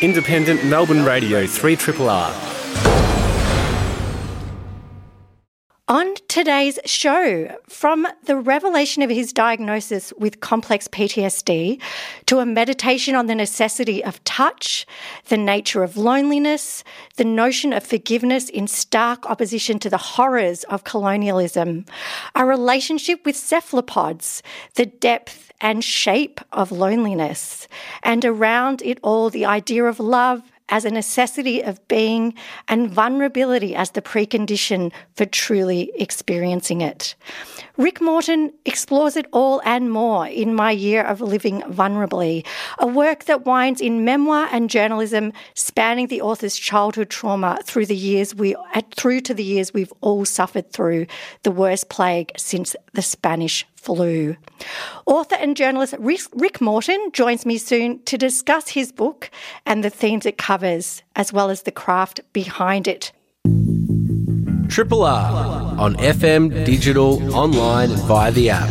Independent Melbourne Radio 3 Triple R. On today's show, from the revelation of his diagnosis with complex PTSD to a meditation on the necessity of touch, the nature of loneliness, the notion of forgiveness in stark opposition to the horrors of colonialism, a relationship with cephalopods, the depth and shape of loneliness, and around it all the idea of love as a necessity of being and vulnerability as the precondition for truly experiencing it. Rick Morton explores it all and more in My Year of Living Vulnerably, a work that winds in memoir and journalism, spanning the author's childhood trauma through the years we uh, through to the years we've all suffered through, the worst plague since the Spanish flu. Author and journalist Rick Morton joins me soon to discuss his book and the themes it covers, as well as the craft behind it. Triple R on FM, digital, online, and via the app.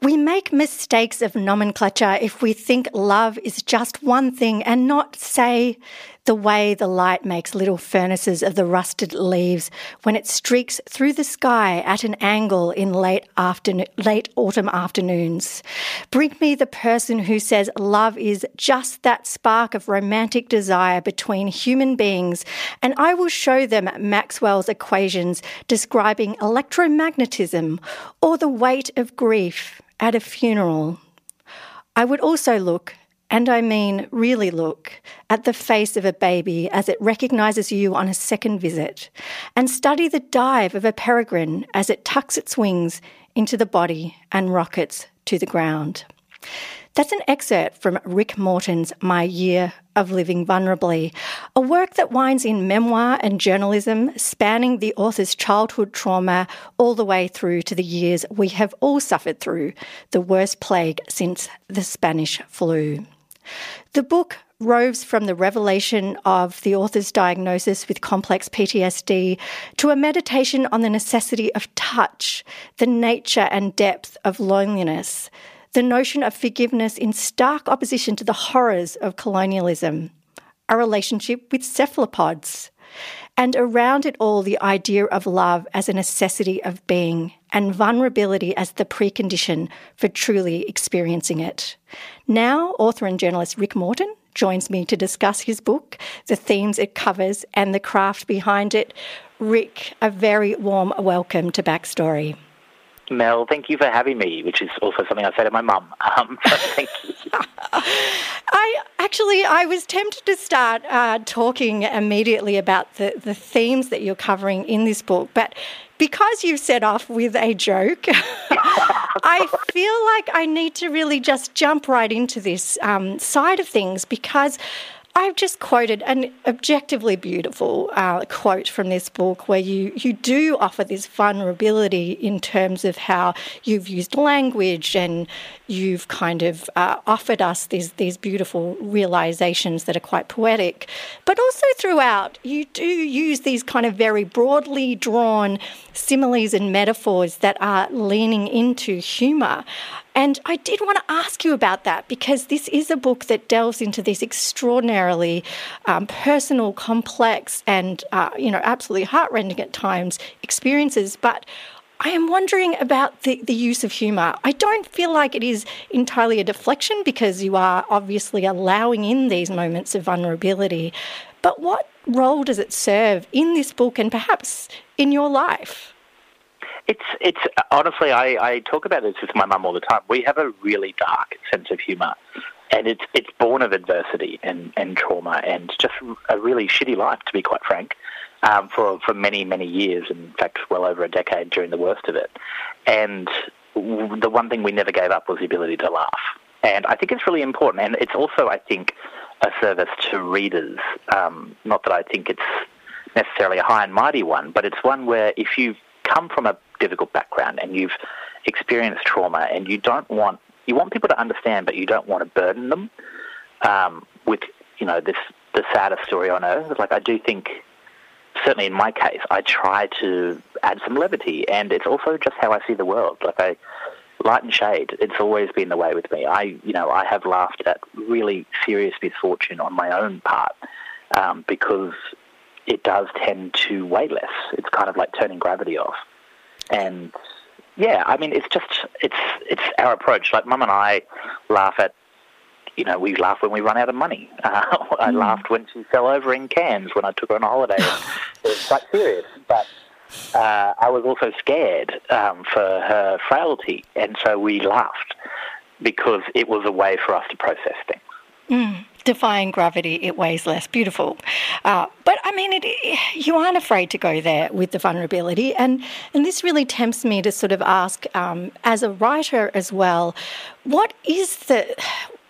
We make mistakes of nomenclature if we think love is just one thing and not, say, the way the light makes little furnaces of the rusted leaves when it streaks through the sky at an angle in late afternoon, late autumn afternoons. Bring me the person who says love is just that spark of romantic desire between human beings, and I will show them Maxwell's equations describing electromagnetism or the weight of grief at a funeral. I would also look, and I mean really look, at the face of a baby as it recognises you on a second visit, and study the dive of a peregrine as it tucks its wings into the body and rockets to the ground. That's an excerpt from Rick Morton's My Year of Living Vulnerably, a work that winds in memoir and journalism, spanning the author's childhood trauma all the way through to the years we have all suffered through, the worst plague since the Spanish flu. The book roves from the revelation of the author's diagnosis with complex PTSD to a meditation on the necessity of touch, the nature and depth of loneliness, the notion of forgiveness in stark opposition to the horrors of colonialism, a relationship with cephalopods, and around it all the idea of love as a necessity of being and vulnerability as the precondition for truly experiencing it. Now, author and journalist Rick Morton joins me to discuss his book, the themes it covers, and the craft behind it. Rick, a very warm welcome to Backstory. Mel, thank you for having me, which is also something I say to my mum. Um, thank you. I actually, I was tempted to start uh, talking immediately about the, the themes that you're covering in this book, but because you've set off with a joke, I feel like I need to really just jump right into this um, side of things because I've just quoted an objectively beautiful uh, quote from this book where you, you do offer this vulnerability in terms of how you've used language and you've kind of uh, offered us these, these beautiful realizations that are quite poetic. But also throughout, you do use these kind of very broadly drawn similes and metaphors that are leaning into humour. And I did want to ask you about that because this is a book that delves into these extraordinarily um, personal, complex, and uh, you know absolutely heartrending at times experiences. But I am wondering about the, the use of humour. I don't feel like it is entirely a deflection because you are obviously allowing in these moments of vulnerability. But what role does it serve in this book and perhaps in your life? It's it's honestly, I, I talk about this with my mum all the time. We have a really dark sense of humour, and it's it's born of adversity and, and trauma and just a really shitty life, to be quite frank, um, for for many many years. In fact, well over a decade during the worst of it. And the one thing we never gave up was the ability to laugh. And I think it's really important. And it's also, I think, a service to readers. Um, not that I think it's necessarily a high and mighty one, but it's one where if you've come from a difficult background and you've experienced trauma and you don't want you want people to understand, but you don't want to burden them um, with you know this the saddest story on earth. Like I do think, certainly in my case, I try to add some levity, and it's also just how I see the world. Like I light and shade. It's always been the way with me. I you know I have laughed at really serious misfortune on my own part um, because it does tend to weigh less. It's kind of like turning gravity off, and yeah, I mean, it's just it's it's our approach. Like Mum and I laugh at, you know, we laugh when we run out of money. Uh, I mm. laughed when she fell over in Cairns when I took her on a holiday. it was quite serious, but uh, I was also scared um, for her frailty, and so we laughed because it was a way for us to process things. Mm defying gravity, it weighs less. Beautiful. Uh, but I mean, it, you aren't afraid to go there with the vulnerability. And, and this really tempts me to sort of ask, um, as a writer as well, what is the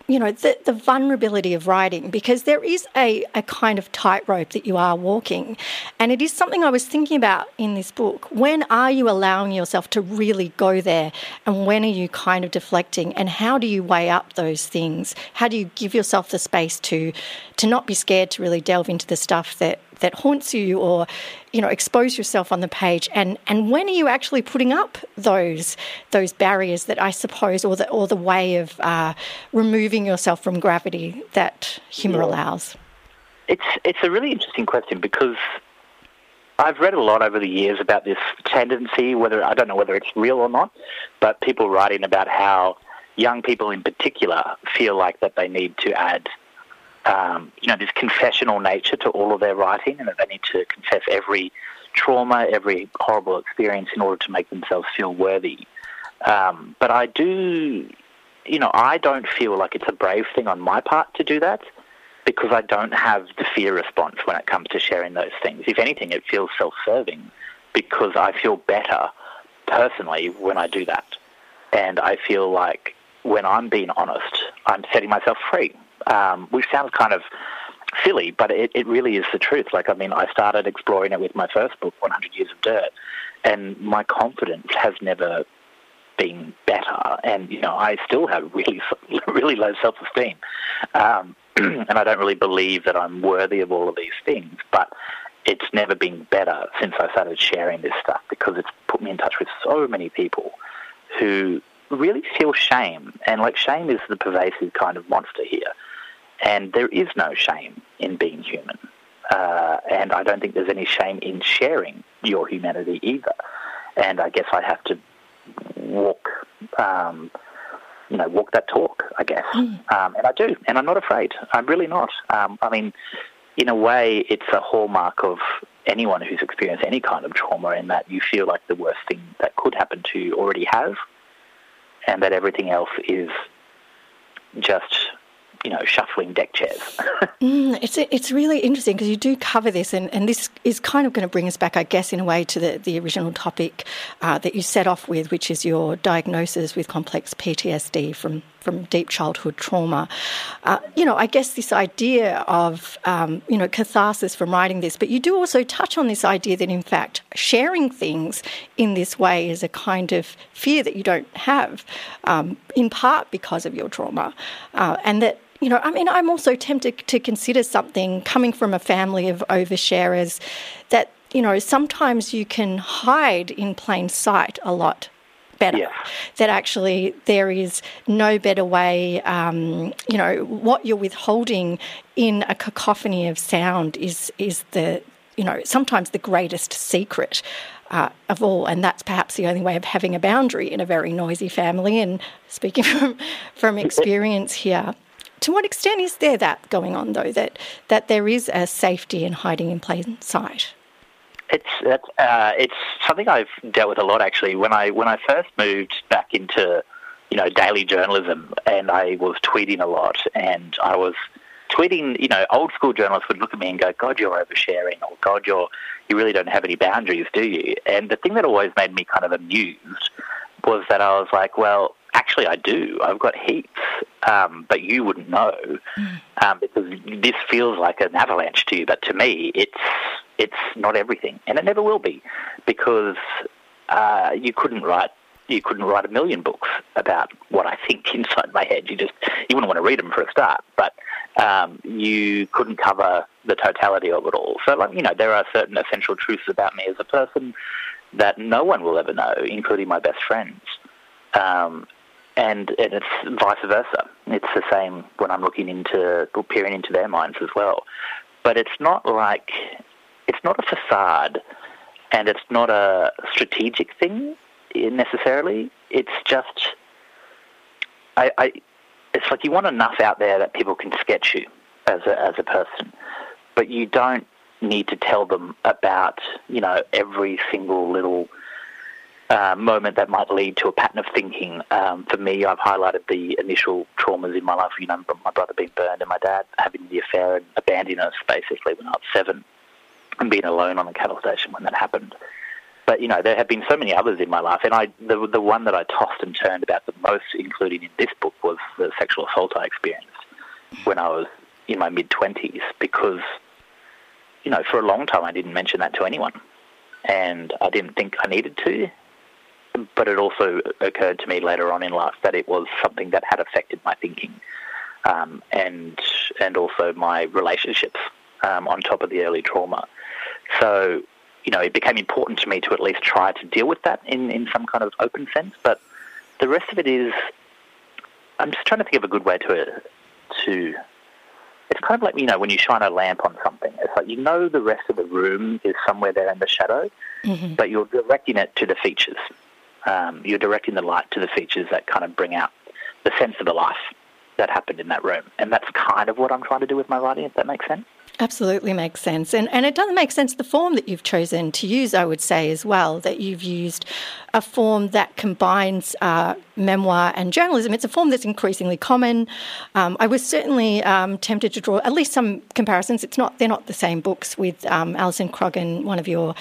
you know, the, the vulnerability of writing because there is a, a kind of tightrope that you are walking. And it is something I was thinking about in this book. When are you allowing yourself to really go there? And when are you kind of deflecting? And how do you weigh up those things? How do you give yourself the space to to not be scared to really delve into the stuff that that haunts you or you know expose yourself on the page and and when are you actually putting up those those barriers that I suppose or the or the way of uh, removing yourself from gravity that humor yeah. allows it's it's a really interesting question because I've read a lot over the years about this tendency whether I don't know whether it's real or not but people writing about how young people in particular feel like that they need to add um, you know, this confessional nature to all of their writing, and that they need to confess every trauma, every horrible experience in order to make themselves feel worthy. Um, but I do, you know, I don't feel like it's a brave thing on my part to do that because I don't have the fear response when it comes to sharing those things. If anything, it feels self serving because I feel better personally when I do that. And I feel like when I'm being honest, I'm setting myself free um, which sounds kind of silly, but it, it really is the truth. Like, I mean, I started exploring it with my first book, 100 Years of Dirt, and my confidence has never been better. And, you know, I still have really, really low self esteem. Um, and I don't really believe that I'm worthy of all of these things, but it's never been better since I started sharing this stuff because it's put me in touch with so many people who really feel shame. And like shame is the pervasive kind of monster here. And there is no shame in being human. Uh, and I don't think there's any shame in sharing your humanity either. And I guess I have to walk, um, you know, walk that talk, I guess. Mm. Um, and I do, and I'm not afraid. I'm really not. Um, I mean, in a way, it's a hallmark of anyone who's experienced any kind of trauma in that you feel like the worst thing that could happen to you already has, and that everything else is just you know, shuffling deck chairs. mm, it's it's really interesting because you do cover this, and, and this is kind of going to bring us back, I guess, in a way to the, the original topic uh, that you set off with, which is your diagnosis with complex PTSD from from deep childhood trauma. Uh, you know, I guess this idea of, um, you know, catharsis from writing this, but you do also touch on this idea that, in fact, sharing things in this way is a kind of fear that you don't have, um, in part because of your trauma, uh, and that you know, I mean, I'm also tempted to consider something coming from a family of oversharers that, you know, sometimes you can hide in plain sight a lot better. That actually there is no better way, um, you know, what you're withholding in a cacophony of sound is, is the, you know, sometimes the greatest secret. Uh, of all, and that's perhaps the only way of having a boundary in a very noisy family. And speaking from from experience here, to what extent is there that going on, though, that, that there is a safety in hiding in plain sight? It's uh, it's something I've dealt with a lot actually. When I when I first moved back into you know daily journalism, and I was tweeting a lot, and I was tweeting. You know, old school journalists would look at me and go, "God, you're oversharing," or "God, you're you really don't have any boundaries, do you?" And the thing that always made me kind of amused was that I was like, "Well, actually, I do. I've got heaps, um, but you wouldn't know um, because this feels like an avalanche to you. But to me, it's it's not everything, and it never will be, because uh, you couldn't write you couldn't write a million books about what I think inside my head. You just you wouldn't want to read them for a start, but um, you couldn't cover the totality of it all. So, like you know, there are certain essential truths about me as a person that no one will ever know, including my best friends. Um, and, and it's vice versa. It's the same when I'm looking into, peering into their minds as well. But it's not like, it's not a facade and it's not a strategic thing necessarily. It's just, I, I, it's like you want enough out there that people can sketch you as a, as a person, but you don't need to tell them about, you know, every single little uh, moment that might lead to a pattern of thinking. Um, for me, I've highlighted the initial traumas in my life, you know, my brother being burned and my dad having the affair and abandoning us basically when I was seven and being alone on the cattle station when that happened. But you know, there have been so many others in my life, and I the the one that I tossed and turned about the most, including in this book, was the sexual assault I experienced when I was in my mid twenties, because you know, for a long time I didn't mention that to anyone, and I didn't think I needed to. But it also occurred to me later on in life that it was something that had affected my thinking, um, and and also my relationships um, on top of the early trauma. So you know, it became important to me to at least try to deal with that in, in some kind of open sense. But the rest of it is, I'm just trying to think of a good way to, to, it's kind of like, you know, when you shine a lamp on something, it's like you know the rest of the room is somewhere there in the shadow, mm-hmm. but you're directing it to the features. Um, you're directing the light to the features that kind of bring out the sense of the life that happened in that room. And that's kind of what I'm trying to do with my writing, if that makes sense. Absolutely makes sense. And, and it doesn't make sense the form that you've chosen to use, I would say, as well, that you've used a form that combines uh, memoir and journalism. It's a form that's increasingly common. Um, I was certainly um, tempted to draw at least some comparisons. It's not, they're not the same books with um, Alison Croggon, one of your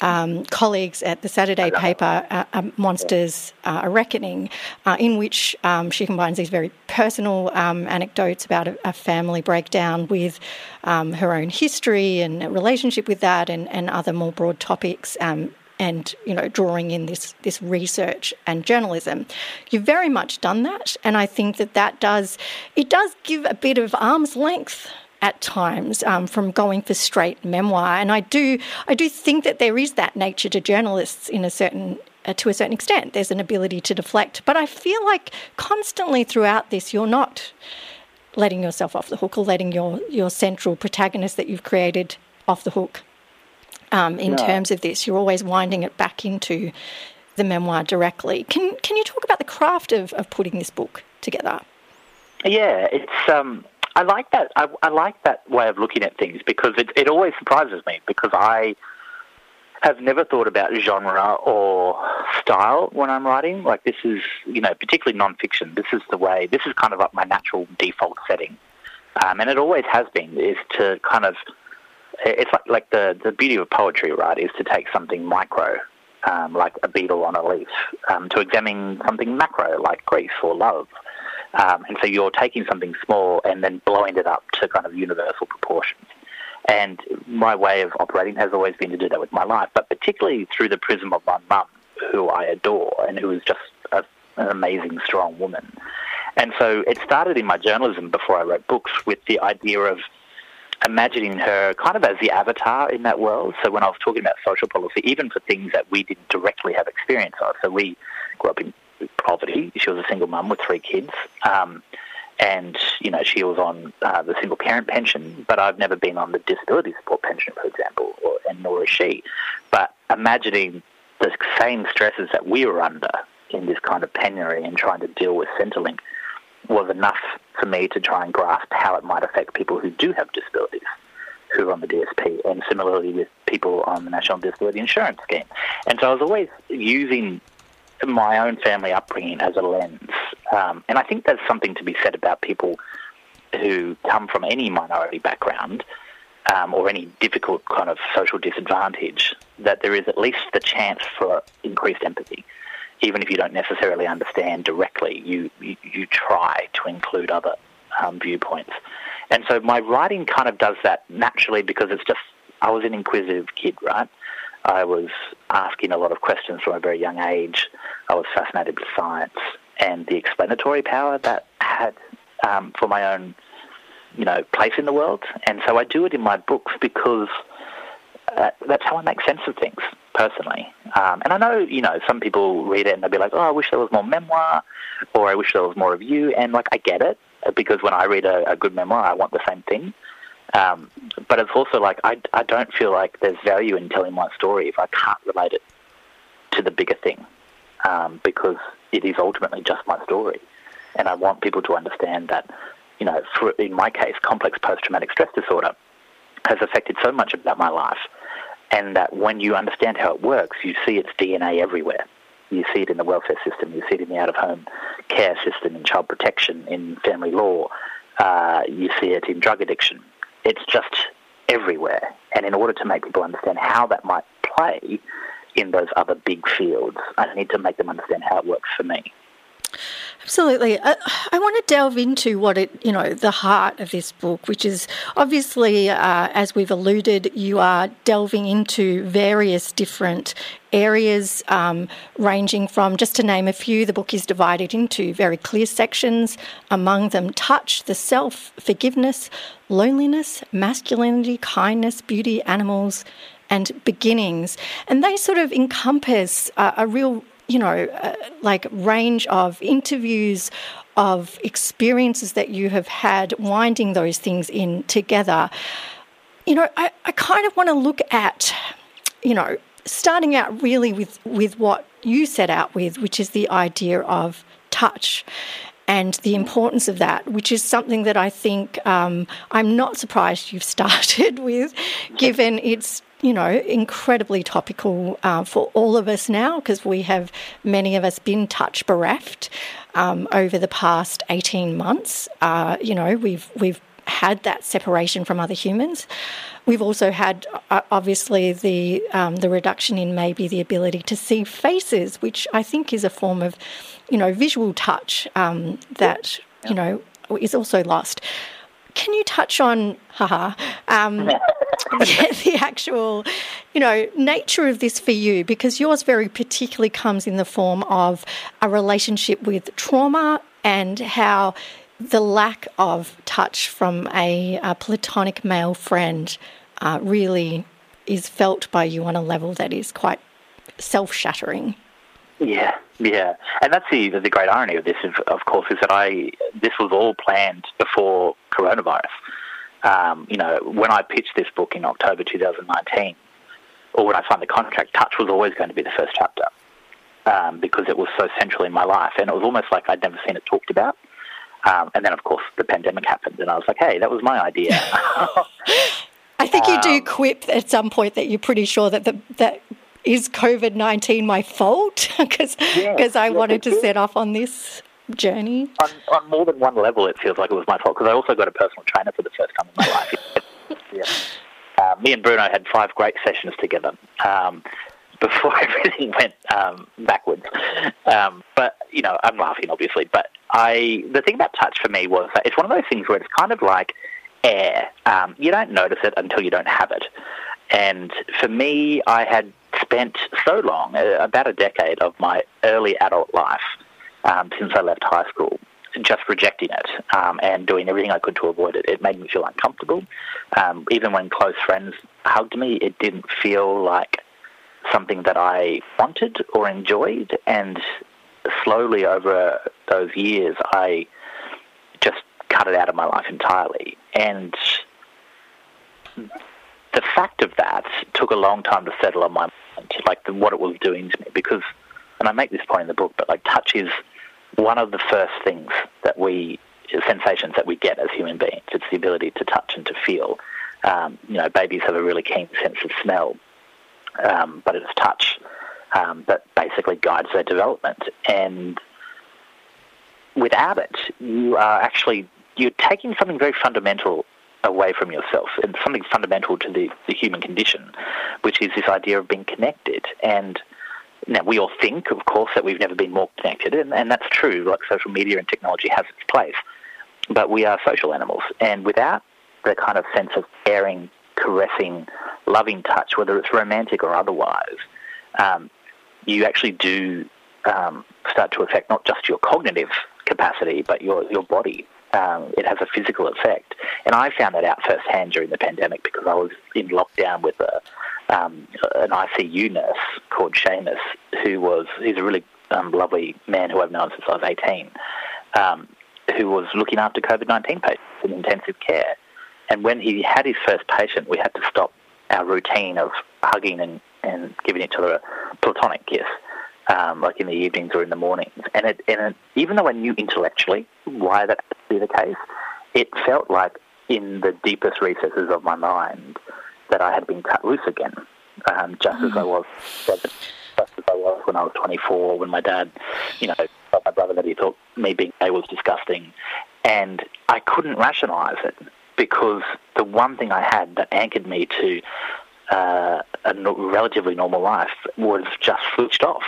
um, colleagues at the Saturday paper, uh, uh, Monsters uh, A Reckoning, uh, in which um, she combines these very personal um, anecdotes about a, a, family breakdown with um, her own history and relationship with that and, and other more broad topics. Um, and you know, drawing in this this research and journalism, you've very much done that, and I think that that does it does give a bit of arm's length at times um, from going for straight memoir. And I do, I do think that there is that nature to journalists in a certain uh, to a certain extent. There's an ability to deflect, but I feel like constantly throughout this, you're not letting yourself off the hook or letting your your central protagonist that you've created off the hook. Um, in terms of this, you're always winding it back into the memoir directly. Can can you talk about the craft of, of putting this book together? Yeah, it's um, I like that. I, I like that way of looking at things because it, it always surprises me because I have never thought about genre or style when I'm writing. Like this is, you know, particularly nonfiction. This is the way. This is kind of like my natural default setting, um, and it always has been. Is to kind of, it's like like the the beauty of poetry, right? Is to take something micro, um, like a beetle on a leaf, um, to examine something macro, like grief or love. Um, and so you're taking something small and then blowing it up to kind of universal proportions. And my way of operating has always been to do that with my life, but particularly through the prism of my mum, who I adore and who is just a, an amazing, strong woman. And so it started in my journalism before I wrote books with the idea of imagining her kind of as the avatar in that world. So when I was talking about social policy, even for things that we didn't directly have experience of, so we grew up in poverty. She was a single mum with three kids. Um, and, you know, she was on uh, the single parent pension, but I've never been on the disability support pension, for example, or, and nor is she. But imagining the same stresses that we were under in this kind of penury and trying to deal with Centrelink was enough for me to try and grasp how it might affect people who do have disabilities who are on the DSP, and similarly with people on the National Disability Insurance Scheme. And so I was always using my own family upbringing as a lens. Um, and I think there's something to be said about people who come from any minority background um, or any difficult kind of social disadvantage, that there is at least the chance for increased empathy. even if you don't necessarily understand directly, you, you, you try to include other um, viewpoints. And so my writing kind of does that naturally because it's just, I was an inquisitive kid, right? I was asking a lot of questions from a very young age. I was fascinated with science and the explanatory power that had um, for my own, you know, place in the world. And so I do it in my books because uh, that's how I make sense of things personally. Um, and I know, you know, some people read it and they'll be like, oh, I wish there was more memoir, or I wish there was more of you. And like, I get it because when I read a, a good memoir, I want the same thing. Um, but it's also like I, I don't feel like there's value in telling my story if I can't relate it to the bigger thing, um, because it is ultimately just my story, and I want people to understand that, you know, for, in my case, complex post-traumatic stress disorder has affected so much about my life, and that when you understand how it works, you see its DNA everywhere. You see it in the welfare system, you see it in the out-of-home care system, in child protection, in family law. Uh, you see it in drug addiction, it's just everywhere. And in order to make people understand how that might play in those other big fields, I need to make them understand how it works for me. Absolutely. I, I, want to delve into what it, you know, the heart of this book, which is obviously, uh, as we've alluded, you are delving into various different areas, um, ranging from, just to name a few, the book is divided into very clear sections, among them touch, the self, forgiveness, loneliness, masculinity, kindness, beauty, animals, and beginnings. And they sort of encompass uh, a real you know, uh, like range of interviews, of experiences that you have had, winding those things in together. You know, I, I kind of want to look at, you know, starting out really with, with what you set out with, which is the idea of touch and the importance of that, which is something that I think um, I'm not surprised you've started with, given its you know, incredibly topical uh, for all of us now because we have many of us been touch bereft um, over the past eighteen months. Uh, you know, we've we've had that separation from other humans. We've also had, uh, obviously, the um, the reduction in maybe the ability to see faces, which I think is a form of, you know, visual touch um, that you know is also lost. Can you touch on, haha, um, the, the actual, you know, nature of this for you? Because yours very particularly comes in the form of a relationship with trauma and how the lack of touch from a, a platonic male friend uh, really is felt by you on a level that is quite self shattering. Yeah, yeah, and that's the the great irony of this, of, of course, is that I this was all planned before coronavirus. Um, you know, when I pitched this book in October 2019, or when I signed the contract, touch was always going to be the first chapter um, because it was so central in my life, and it was almost like I'd never seen it talked about. Um, and then, of course, the pandemic happened, and I was like, "Hey, that was my idea." I think you do um, quip at some point that you're pretty sure that the, that is COVID 19 my fault? Because yeah, I yeah, wanted to set off on this journey. On, on, more than one level, it feels like it was my fault because I also got a personal trainer for the first time in my life. yeah. Uh, me and Bruno had five great sessions together um, before everything went um, backwards. Um, but, you know, I'm laughing, obviously. But I, the thing about touch for me was that it's one of those things where it's kind of like air. Um, you don't notice it until you don't have it. And for me, I had spent so long, uh, about a decade of my early adult life, um, since I left high school, just rejecting it um, and doing everything I could to avoid it. It made me feel uncomfortable. Um, even when close friends hugged me, it didn't feel like something that I wanted or enjoyed. And slowly over those years, I just cut it out of my life entirely. And the fact of that took a long time to settle on my mind, like the, what it was doing to me. Because, and I make this point in the book, but like touch is one of the first things that we sensations that we get as human beings. It's the ability to touch and to feel. Um, you know, babies have a really keen sense of smell, um, but it's touch um, that basically guides their development. And without it, you are actually you're taking something very fundamental away from yourself and something fundamental to the, the human condition, which is this idea of being connected. And now, we all think, of course, that we've never been more connected, and, and that's true. Like social media and technology has its place, but we are social animals, and without the kind of sense of caring, caressing, loving touch, whether it's romantic or otherwise, um, you actually do um, start to affect not just your cognitive capacity, but your your body. Um, it has a physical effect, and I found that out firsthand during the pandemic because I was in lockdown with a um, an ICU nurse called Seamus, who was he's a really um, lovely man who I've known since I was 18, um, who was looking after COVID 19 patients in intensive care. And when he had his first patient, we had to stop our routine of hugging and, and giving each other a platonic kiss, um, like in the evenings or in the mornings. And, it, and it, even though I knew intellectually why that would be the case, it felt like in the deepest recesses of my mind that I had been cut loose again, um, just mm-hmm. as I was, just as I was when I was 24, when my dad, you know, told my brother that he thought me being gay was disgusting, and I couldn't rationalise it because the one thing I had that anchored me to uh, a no- relatively normal life was just switched off.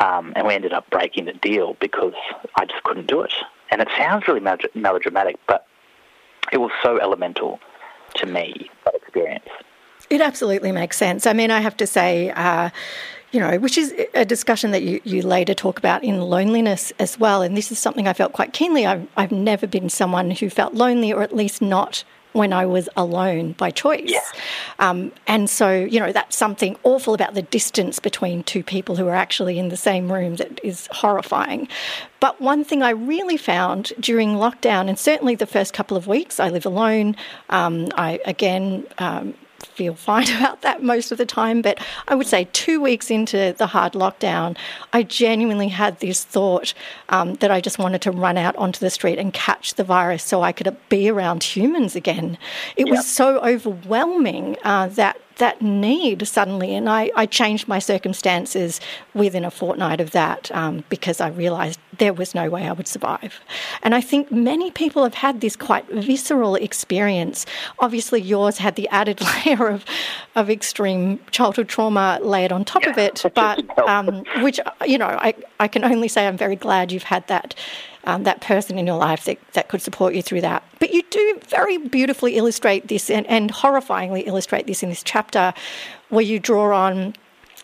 Um, and we ended up breaking the deal because I just couldn't do it. And it sounds really melodramatic, but it was so elemental to me, that experience. It absolutely makes sense. I mean, I have to say, uh, you know, which is a discussion that you, you later talk about in loneliness as well. And this is something I felt quite keenly. I've, I've never been someone who felt lonely, or at least not when I was alone by choice. Yeah. Um, and so, you know, that's something awful about the distance between two people who are actually in the same room that is horrifying. But one thing I really found during lockdown, and certainly the first couple of weeks, I live alone. Um, I, again, um, feel fine about that most of the time, but I would say two weeks into the hard lockdown, I genuinely had this thought um, that I just wanted to run out onto the street and catch the virus so I could be around humans again. It yep. was so overwhelming uh, that that need suddenly. And I, I changed my circumstances within a fortnight of that um, because I realised there was no way I would survive. And I think many people have had this quite visceral experience. Obviously, yours had the added layer of, of extreme childhood trauma layered on top of it, but um, which, you know, I, I can only say I'm very glad you've had that um, that person in your life that, that could support you through that. But you do very beautifully illustrate this and, and horrifyingly illustrate this in this chapter where you draw on,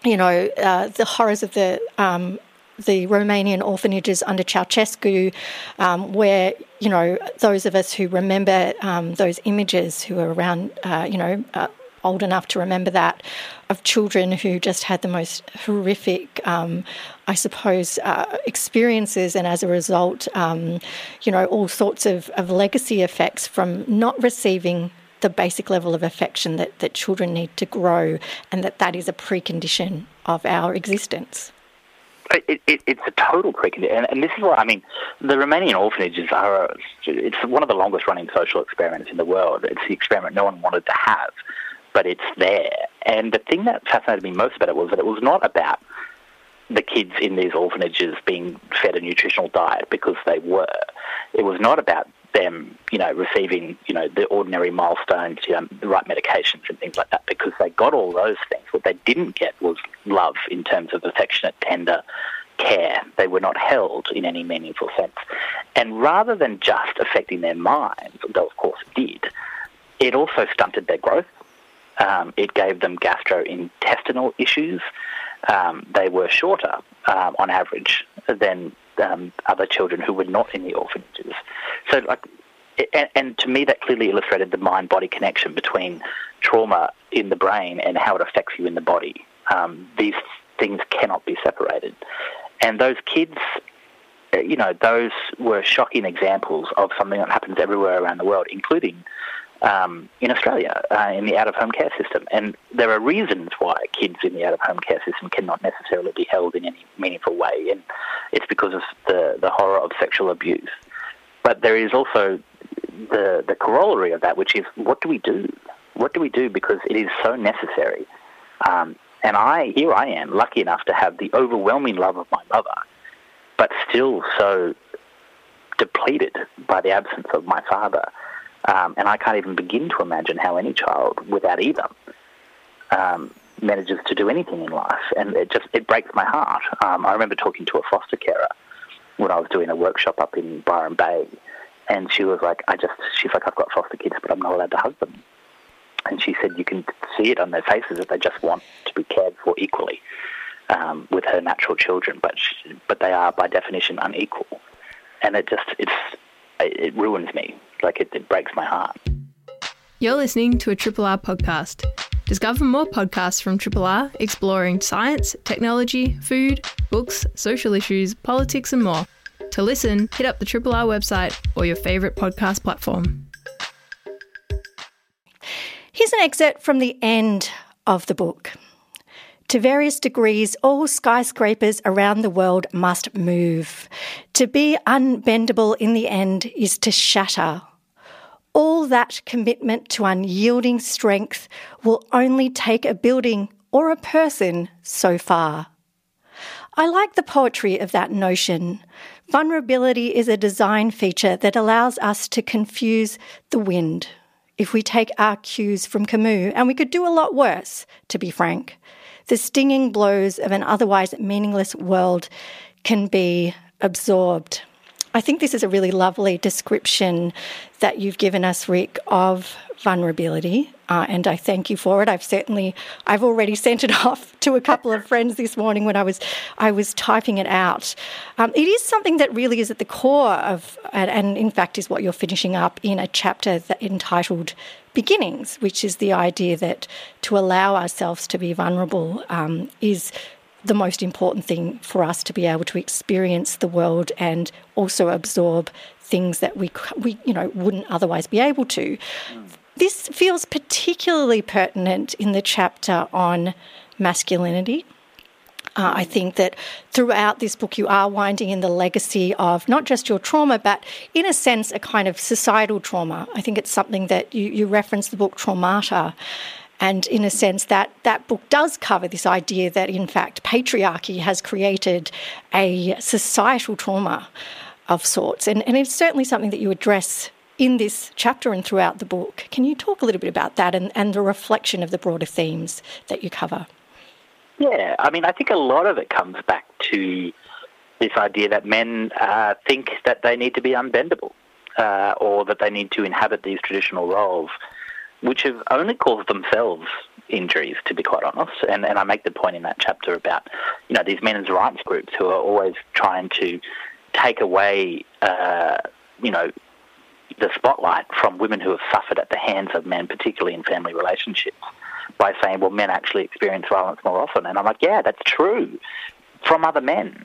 you know, uh, the horrors of the um, the Romanian orphanages under Ceausescu, um, where you know those of us who remember um, those images, who are around, uh, you know, uh, old enough to remember that, of children who just had the most horrific, um, I suppose, uh, experiences, and as a result, um, you know, all sorts of, of legacy effects from not receiving the basic level of affection that, that children need to grow, and that that is a precondition of our existence. It, it, it's a total precondition, and, and, this is why I mean the Romanian orphanages are a, it's one of the longest running social experiments in the world. It's the experiment no one wanted to have, but it's there. And the thing that fascinated me most about it was that it was not about the kids in these orphanages being fed a nutritional diet because they were. It was not about them, you know, receiving, you know, the ordinary milestones, you know, the right medications and things like that because they got all those things. What they didn't get was love in terms of affectionate, tender care. They were not held in any meaningful sense. And rather than just affecting their minds, though of course it did, it also stunted their growth um, it gave them gastrointestinal issues. Um, they were shorter um, on average than um, other children who were not in the orphanages. So, like, and, and to me, that clearly illustrated the mind-body connection between trauma in the brain and how it affects you in the body. Um, these things cannot be separated. And those kids you know, those were shocking examples of something that happens everywhere around the world, including um, in Australia uh, in the out of home care system. And there are reasons why kids in the out of home care system cannot necessarily be held in any meaningful way, and it's because of the, the horror of sexual abuse. But there is also the, the corollary of that, which is what do we do? What do we do because it is so necessary? Um, and I, here I am, lucky enough to have the overwhelming love of my mother, but still so depleted by the absence of my father um, and I can't even begin to imagine how any child without either um, manages to do anything in life, and it just it breaks my heart. Um, I remember talking to a foster carer when I was doing a workshop up in Byron Bay, and she was like, "I just," she's like, "I've got foster kids, but I'm not allowed to hug them." And she said, "You can see it on their faces that they just want to be cared for equally um, with her natural children, but she, but they are by definition unequal." And it just it's it ruins me. Like it, it breaks my heart. You're listening to a Triple R podcast. Discover more podcasts from Triple R exploring science, technology, food, books, social issues, politics, and more. To listen, hit up the Triple R website or your favourite podcast platform. Here's an excerpt from the end of the book. To various degrees, all skyscrapers around the world must move. To be unbendable in the end is to shatter. All that commitment to unyielding strength will only take a building or a person so far. I like the poetry of that notion. Vulnerability is a design feature that allows us to confuse the wind. If we take our cues from Camus, and we could do a lot worse, to be frank, the stinging blows of an otherwise meaningless world can be absorbed. I think this is a really lovely description that you've given us, Rick, of vulnerability, uh, and I thank you for it. I've certainly, I've already sent it off to a couple of friends this morning when I was, I was typing it out. Um, it is something that really is at the core of, and, and in fact is what you're finishing up in a chapter that, entitled beginnings, which is the idea that to allow ourselves to be vulnerable um, is the most important thing for us to be able to experience the world and also absorb things that we, we you know, wouldn't otherwise be able to. This feels particularly pertinent in the chapter on masculinity. Uh, I think that throughout this book, you are winding in the legacy of not just your trauma, but in a sense, a kind of societal trauma. I think it's something that you, you reference the book Traumata. And in a sense, that, that book does cover this idea that, in fact, patriarchy has created a societal trauma of sorts. And, and it's certainly something that you address in this chapter and throughout the book. Can you talk a little bit about that and, and the reflection of the broader themes that you cover? Yeah, I mean, I think a lot of it comes back to this idea that men uh, think that they need to be unbendable uh, or that they need to inhabit these traditional roles, which have only caused themselves injuries, to be quite honest. And, and I make the point in that chapter about, you know, these men's rights groups who are always trying to take away, uh, you know, the spotlight from women who have suffered at the hands of men, particularly in family relationships by saying, well, men actually experience violence more often. And I'm like, yeah, that's true from other men.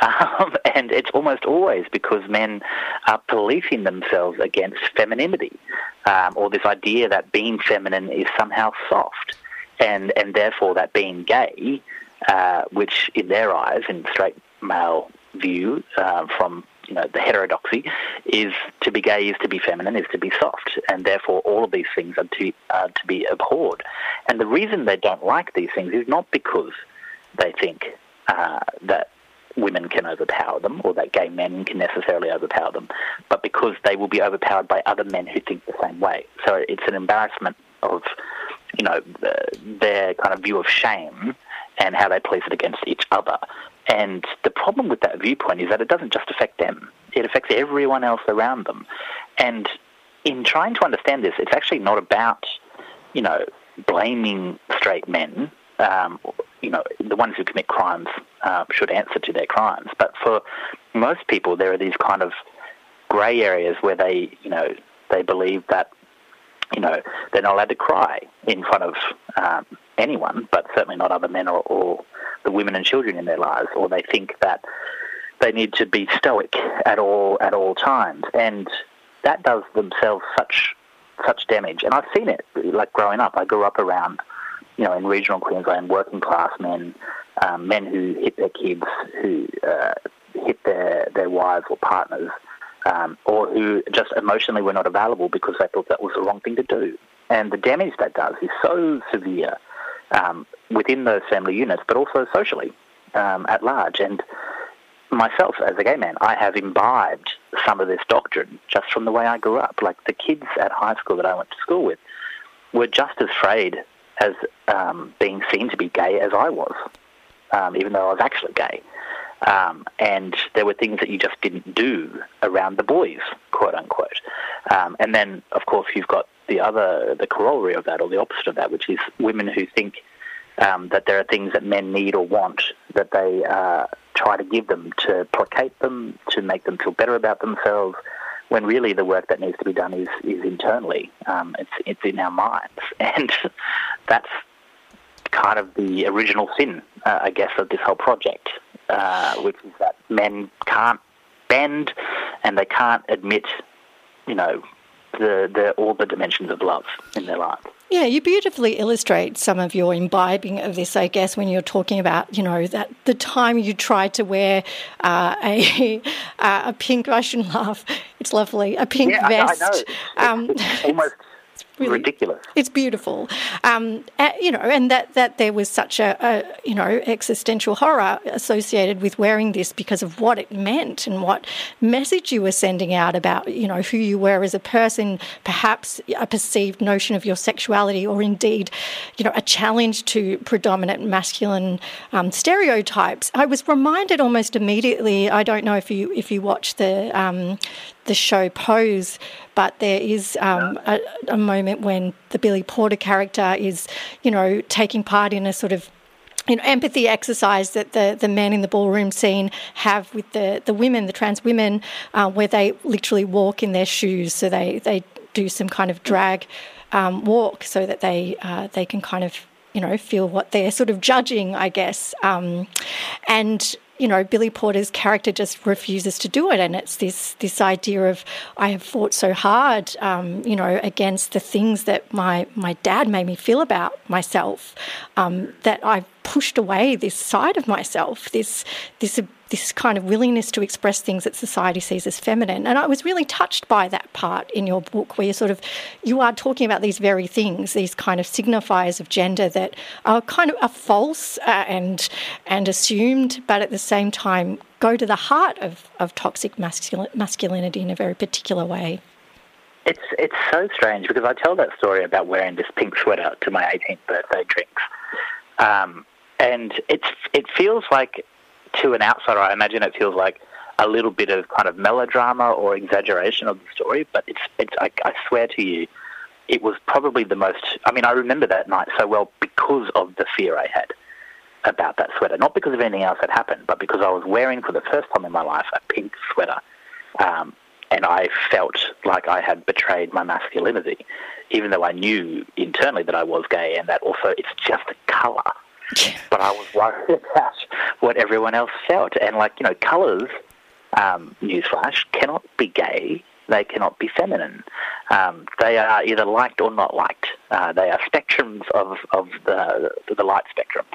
Um, and it's almost always because men are policing themselves against femininity um, or this idea that being feminine is somehow soft. And, and therefore, that being gay, uh, which in their eyes, in straight male view uh, from you know, the heterodoxy is to be gay is to be feminine, is to be soft, and therefore all of these things are to uh, to be abhorred. And the reason they don't like these things is not because they think uh, that women can overpower them or that gay men can necessarily overpower them, but because they will be overpowered by other men who think the same way. So it's an embarrassment of, you know, their kind of view of shame and how they place it against each other. And the problem with that viewpoint is that it doesn't just affect them, it affects everyone else around them. And in trying to understand this, it's actually not about, you know, blaming straight men. Um, you know, the ones who commit crimes uh, should answer to their crimes. But for most people, there are these kind of grey areas where they, you know, they believe that, you know, they're not allowed to cry in front of um, anyone, but certainly not other men or, or the women and children in their lives, or they think that they need to be stoic at all at all times, and that does themselves such such damage. And I've seen it, like growing up. I grew up around, you know, in regional Queensland, working class men, um, men who hit their kids, who uh, hit their their wives or partners, um, or who just emotionally were not available because they thought that was the wrong thing to do. And the damage that does is so severe um, within those family units, but also socially um, at large. And myself, as a gay man, I have imbibed some of this doctrine just from the way I grew up. Like the kids at high school that I went to school with were just as frayed as um, being seen to be gay as I was, um, even though I was actually gay. Um, and there were things that you just didn't do around the boys, quote unquote. Um, and then, of course, you've got the other, the corollary of that, or the opposite of that, which is women who think um, that there are things that men need or want that they uh, try to give them to placate them, to make them feel better about themselves, when really the work that needs to be done is, is internally. Um, it's, it's in our minds. And that's kind of the original sin, uh, I guess, of this whole project, uh, which is that men can't bend and they can't admit, you know, the, the, all the dimensions of love in their lives. Yeah, you beautifully illustrate some of your imbibing of this, I guess, when you're talking about, you know, that the time you tried to wear uh, a uh, a pink. I shouldn't laugh. It's lovely. A pink yeah, vest. I, I know. Um, almost really ridiculous. It's beautiful, um, uh, you know, and that, that there was such a, a, you know existential horror associated with wearing this because of what it meant and what message you were sending out about you know who you were as a person, perhaps a perceived notion of your sexuality, or indeed, you know, a challenge to predominant masculine um, stereotypes. I was reminded almost immediately. I don't know if you if you watch the um, the show Pose, but there is um, a, a moment when the Billy Porter character is, you know, taking part in a sort of you know, empathy exercise that the, the men in the ballroom scene have with the, the women, the trans women, uh, where they literally walk in their shoes. So they, they do some kind of drag um, walk so that they uh, they can kind of you know feel what they're sort of judging, I guess. Um, and you know, Billy Porter's character just refuses to do it, and it's this this idea of I have fought so hard, um, you know, against the things that my my dad made me feel about myself, um, that I've pushed away this side of myself, this this this kind of willingness to express things that society sees as feminine. And I was really touched by that part in your book where you sort of you are talking about these very things, these kind of signifiers of gender that are kind of are false uh, and and assumed, but at the same time go to the heart of, of toxic masculin- masculinity in a very particular way. It's it's so strange because I tell that story about wearing this pink sweater to my 18th birthday drinks, um, and it's it feels like to an outsider, I imagine it feels like a little bit of kind of melodrama or exaggeration of the story. But it's, it's I, I swear to you, it was probably the most. I mean, I remember that night so well because of the fear I had about that sweater. Not because of anything else that happened, but because I was wearing for the first time in my life a pink sweater. Um, and I felt like I had betrayed my masculinity, even though I knew internally that I was gay and that also it's just a colour. but I was worried about what everyone else felt. And, like, you know, colours, um, newsflash, cannot be gay. They cannot be feminine. Um, they are either liked or not liked. Uh, they are spectrums of, of the, the light spectrum.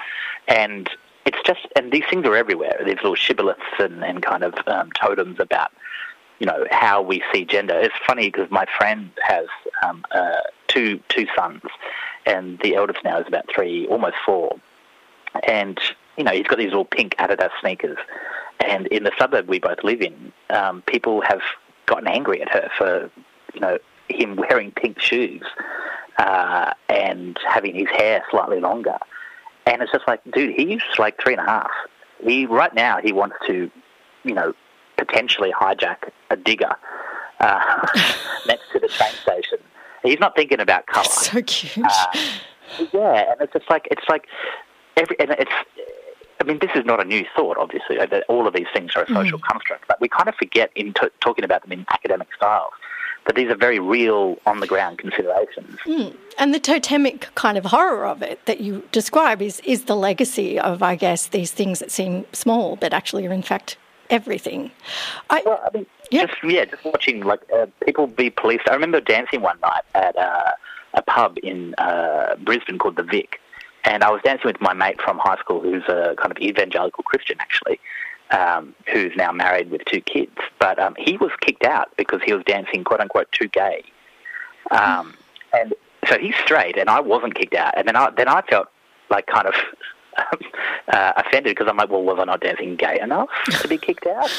And it's just, and these things are everywhere. These little shibboleths and, and kind of um, totems about, you know, how we see gender. It's funny because my friend has um, uh, two two sons, and the eldest now is about three, almost four and you know he's got these little pink Adidas sneakers. And in the suburb we both live in, um, people have gotten angry at her for you know him wearing pink shoes uh, and having his hair slightly longer. And it's just like, dude, he's like three and a half. He right now he wants to, you know, potentially hijack a digger uh, next to the train station. He's not thinking about colour. So cute. Uh, yeah, and it's just like it's like every, and it's, I mean, this is not a new thought, obviously, that all of these things are a social mm. construct, but we kind of forget in t- talking about them in academic styles that these are very real, on the ground considerations. Mm. And the totemic kind of horror of it that you describe is, is the legacy of, I guess, these things that seem small but actually are, in fact, everything. I, well, I mean, yeah. just yeah, just watching like uh, people be policed. I remember dancing one night at uh, a pub in uh, Brisbane called the Vic, and I was dancing with my mate from high school who's a kind of evangelical Christian, actually, um, who's now married with two kids. But um, he was kicked out because he was dancing, quote unquote, too gay. Um, and so he's straight, and I wasn't kicked out. And then I, then I felt like kind of uh, offended because I'm like, well, was I not dancing gay enough to be kicked out?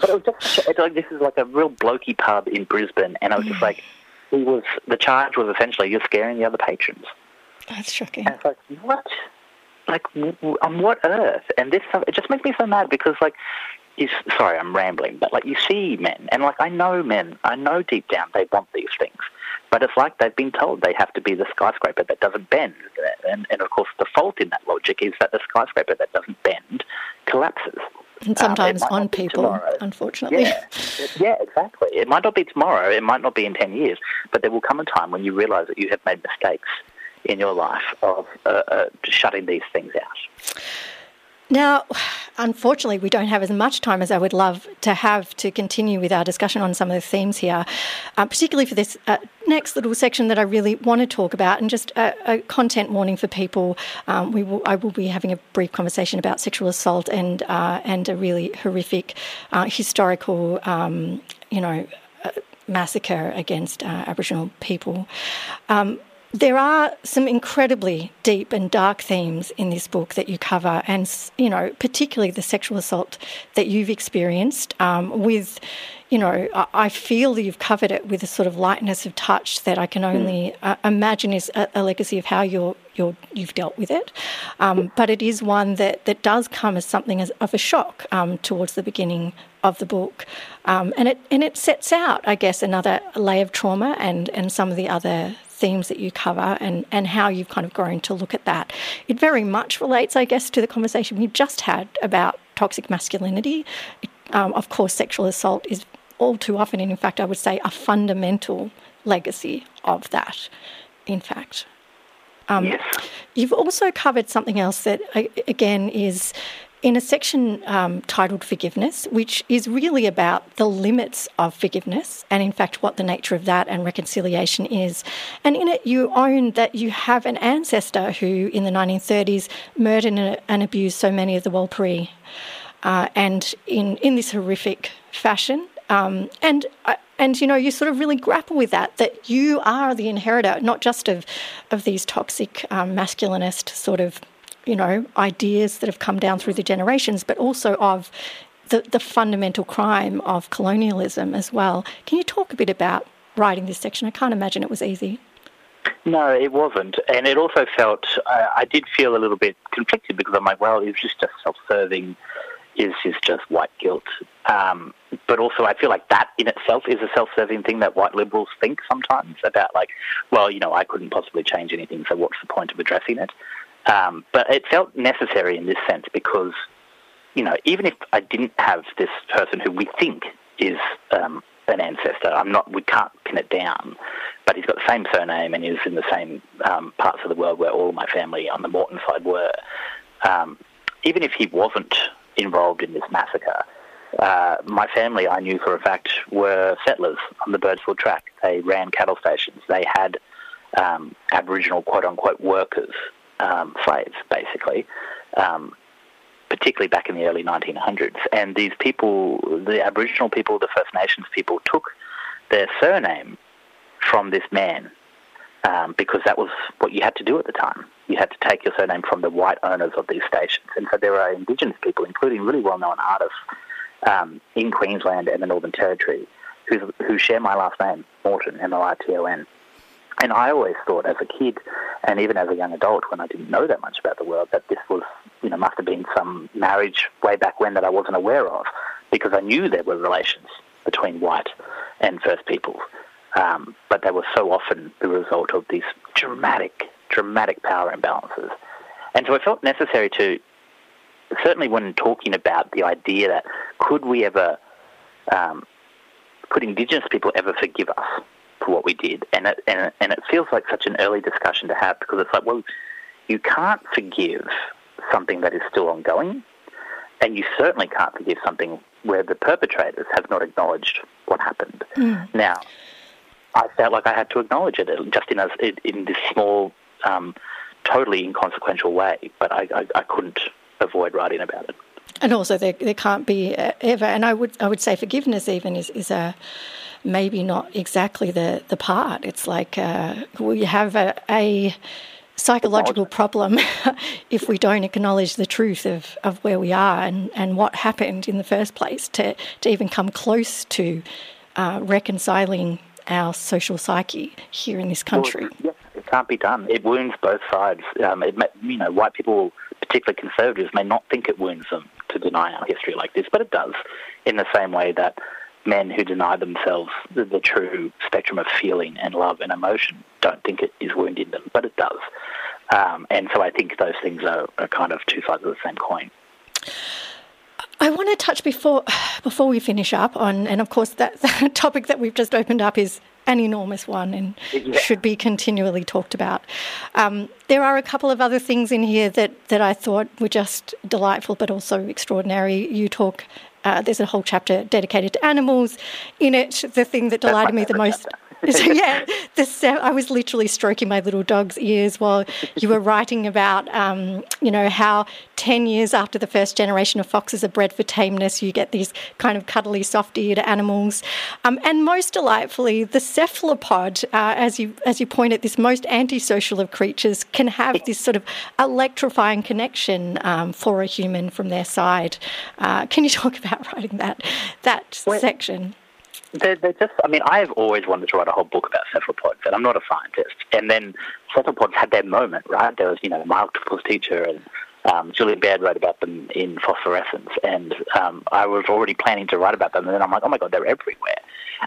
But it was just it's like this is like a real blokey pub in Brisbane, and I was just like, he was the charge was essentially you're scaring the other patrons. That's shocking. And it's like, what? Like, on what earth? And this, stuff, it just makes me so mad because, like, you, sorry, I'm rambling, but like you see men, and like I know men, I know deep down they want these things, but it's like they've been told they have to be the skyscraper that doesn't bend, and, and of course the fault in that logic is that the skyscraper that doesn't bend collapses. And sometimes um, on people, tomorrow. unfortunately. Yeah, yeah, exactly. It might not be tomorrow, it might not be in 10 years, but there will come a time when you realise that you have made mistakes in your life of uh, uh, shutting these things out. Now, unfortunately, we don't have as much time as I would love to have to continue with our discussion on some of the themes here, uh, particularly for this uh, next little section that I really want to talk about, and just a, a content warning for people. Um, we will, I will be having a brief conversation about sexual assault and uh, and a really horrific uh, historical, um, you know, uh, massacre against uh, Aboriginal people. Um, there are some incredibly deep and dark themes in this book that you cover, and you know, particularly the sexual assault that you've experienced. Um, with, you know, I feel that you've covered it with a sort of lightness of touch that I can hmm. only uh, imagine is a, a, legacy of how you're, you're you've dealt with it. Um, but it is one that that does come as something as, of a shock um, towards the beginning of the book, um, and it and it sets out, I guess, another layer of trauma and and some of the other themes that you cover and, and how you've kind of grown to look at that. It very much relates, I guess, to the conversation we just had about toxic masculinity. Um, of course, sexual assault is all too often, and in fact, I would say a fundamental legacy of that, in fact. Um, yes. You've also covered something else that, again, is in a section um, titled Forgiveness, which is really about the limits of forgiveness and, in fact, what the nature of that and reconciliation is. And in it, you own that you have an ancestor who, in the 1930s, murdered and abused so many of the Warlpiri. Uh, and in, in this horrific fashion. Um, and uh, and you know you sort of really grapple with that that you are the inheritor not just of of these toxic um, masculinist sort of you know, ideas that have come down through the generations, but also of the, the fundamental crime of colonialism as well. Can you talk a bit about writing this section? I can't imagine it was easy. No, it wasn't, and it also felt uh, I did feel a little bit conflicted because I'm like, well, it's just a self-serving. Is is just white guilt, um, but also I feel like that in itself is a self-serving thing that white liberals think sometimes about, like, well, you know, I couldn't possibly change anything, so what's the point of addressing it? Um, but it felt necessary in this sense because, you know, even if I didn't have this person who we think is um, an ancestor, I'm not. We can't pin it down, but he's got the same surname and he's in the same um, parts of the world where all my family on the Morton side were. Um, even if he wasn't involved in this massacre, uh, my family, I knew for a fact, were settlers on the Birdsville track. They ran cattle stations. They had um, Aboriginal quote unquote workers um, slaves, basically, um, particularly back in the early 1900s. And these people, the Aboriginal people, the First Nations people, took their surname from this man um, because that was what you had to do at the time. You had to take your surname from the white owners of these stations. And so there are Indigenous people, including really well known artists um, in Queensland and the Northern Territory, who, who share my last name, Morton, M O R T O N. And I always thought as a kid, and even as a young adult, when I didn't know that much about the world, that this was, you know, must have been some marriage way back when that I wasn't aware of, because I knew there were relations between white and First Peoples. Um, but they were so often the result of these dramatic, dramatic power imbalances. And so I felt necessary to, certainly when talking about the idea that could we ever, um, could Indigenous people ever forgive us? For what we did, and it and, and it feels like such an early discussion to have because it's like, well, you can't forgive something that is still ongoing, and you certainly can't forgive something where the perpetrators have not acknowledged what happened. Mm. Now, I felt like I had to acknowledge it just in a, in this small, um, totally inconsequential way, but I, I, I couldn't avoid writing about it. And also, there, there can't be uh, ever, and I would I would say forgiveness even is, is a maybe not exactly the, the part. It's like uh, we have a, a psychological problem if we don't acknowledge the truth of, of where we are and, and what happened in the first place to, to even come close to uh, reconciling our social psyche here in this country. Well, yes, can't be done. It wounds both sides. Um, it may, you know, white people, particularly conservatives, may not think it wounds them to deny our history like this, but it does. In the same way that men who deny themselves the, the true spectrum of feeling and love and emotion don't think it is wounding them, but it does. Um, and so I think those things are, are kind of two sides of the same coin. I want to touch before before we finish up on, and of course that, that topic that we've just opened up is an enormous one and yeah. should be continually talked about. Um, there are a couple of other things in here that, that I thought were just delightful, but also extraordinary. You talk. Uh, there's a whole chapter dedicated to animals. In it, the thing that delighted me the most. Yeah, the, I was literally stroking my little dog's ears while you were writing about, um, you know, how 10 years after the first generation of foxes are bred for tameness, you get these kind of cuddly, soft eared animals. Um, and most delightfully, the cephalopod, uh, as, you, as you point at this most antisocial of creatures, can have this sort of electrifying connection um, for a human from their side. Uh, can you talk about writing that, that well, section? They're, they're just, I mean, I've always wanted to write a whole book about cephalopods, and I'm not a scientist. And then cephalopods had their moment, right? There was, you know, my octopus teacher and um, Julia Baird wrote about them in Phosphorescence, and um, I was already planning to write about them, and then I'm like, oh my god, they're everywhere.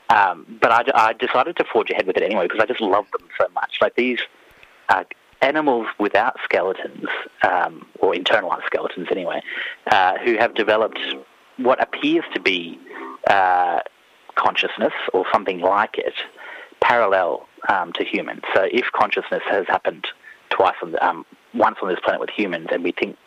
Um, but I, I, decided to forge ahead with it anyway because I just love them so much. Like these uh, animals without skeletons, um, or internalized skeletons anyway, uh, who have developed what appears to be uh, consciousness or something like it parallel um, to humans. So if consciousness has happened twice on the, um, once on this planet with humans, and we think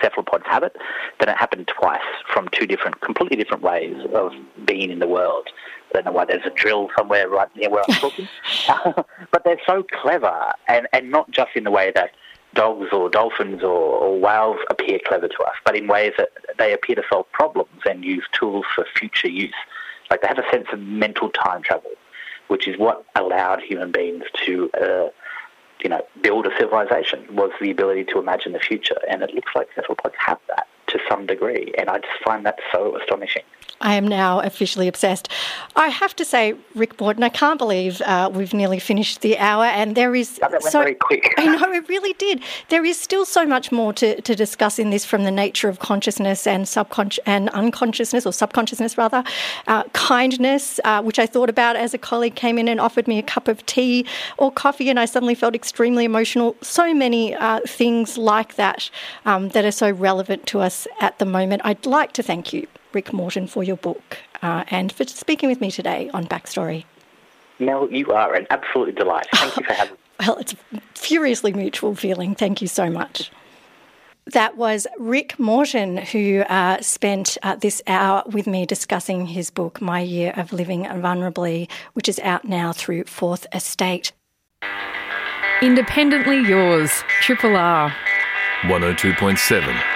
cephalopods have it, then it happened twice from two different, completely different ways of being in the world. I don't know why there's a drill somewhere right near where I'm talking, but they're so clever, and, and not just in the way that dogs or dolphins or, or, whales appear clever to us, but in ways that they appear to solve problems and use tools for future use. Like they have a sense of mental time travel, which is what allowed human beings to, uh, you know, build a civilization. Was the ability to imagine the future, and it looks like cephalopods have that to some degree, and I just find that so astonishing. I am now officially obsessed. I have to say, Rick Morton, I can't believe uh, we've nearly finished the hour, and there is went so very quick. I know it really did. There is still so much more to, to discuss in this, from the nature of consciousness and subconscious and unconsciousness, or subconsciousness rather, uh, kindness, uh, which I thought about as a colleague came in and offered me a cup of tea or coffee, and I suddenly felt extremely emotional. So many uh, things like that um, that are so relevant to us at the moment. I'd like to thank you Rick Morton, for your book uh, and for speaking with me today on Backstory. Mel, you are an absolute delight. Thank you for having me. well, it's a furiously mutual feeling. Thank you so much. That was Rick Morton, who uh, spent uh, this hour with me discussing his book, My Year of Living Vulnerably, which is out now through Fourth Estate. Independently yours, Triple R. 102.7.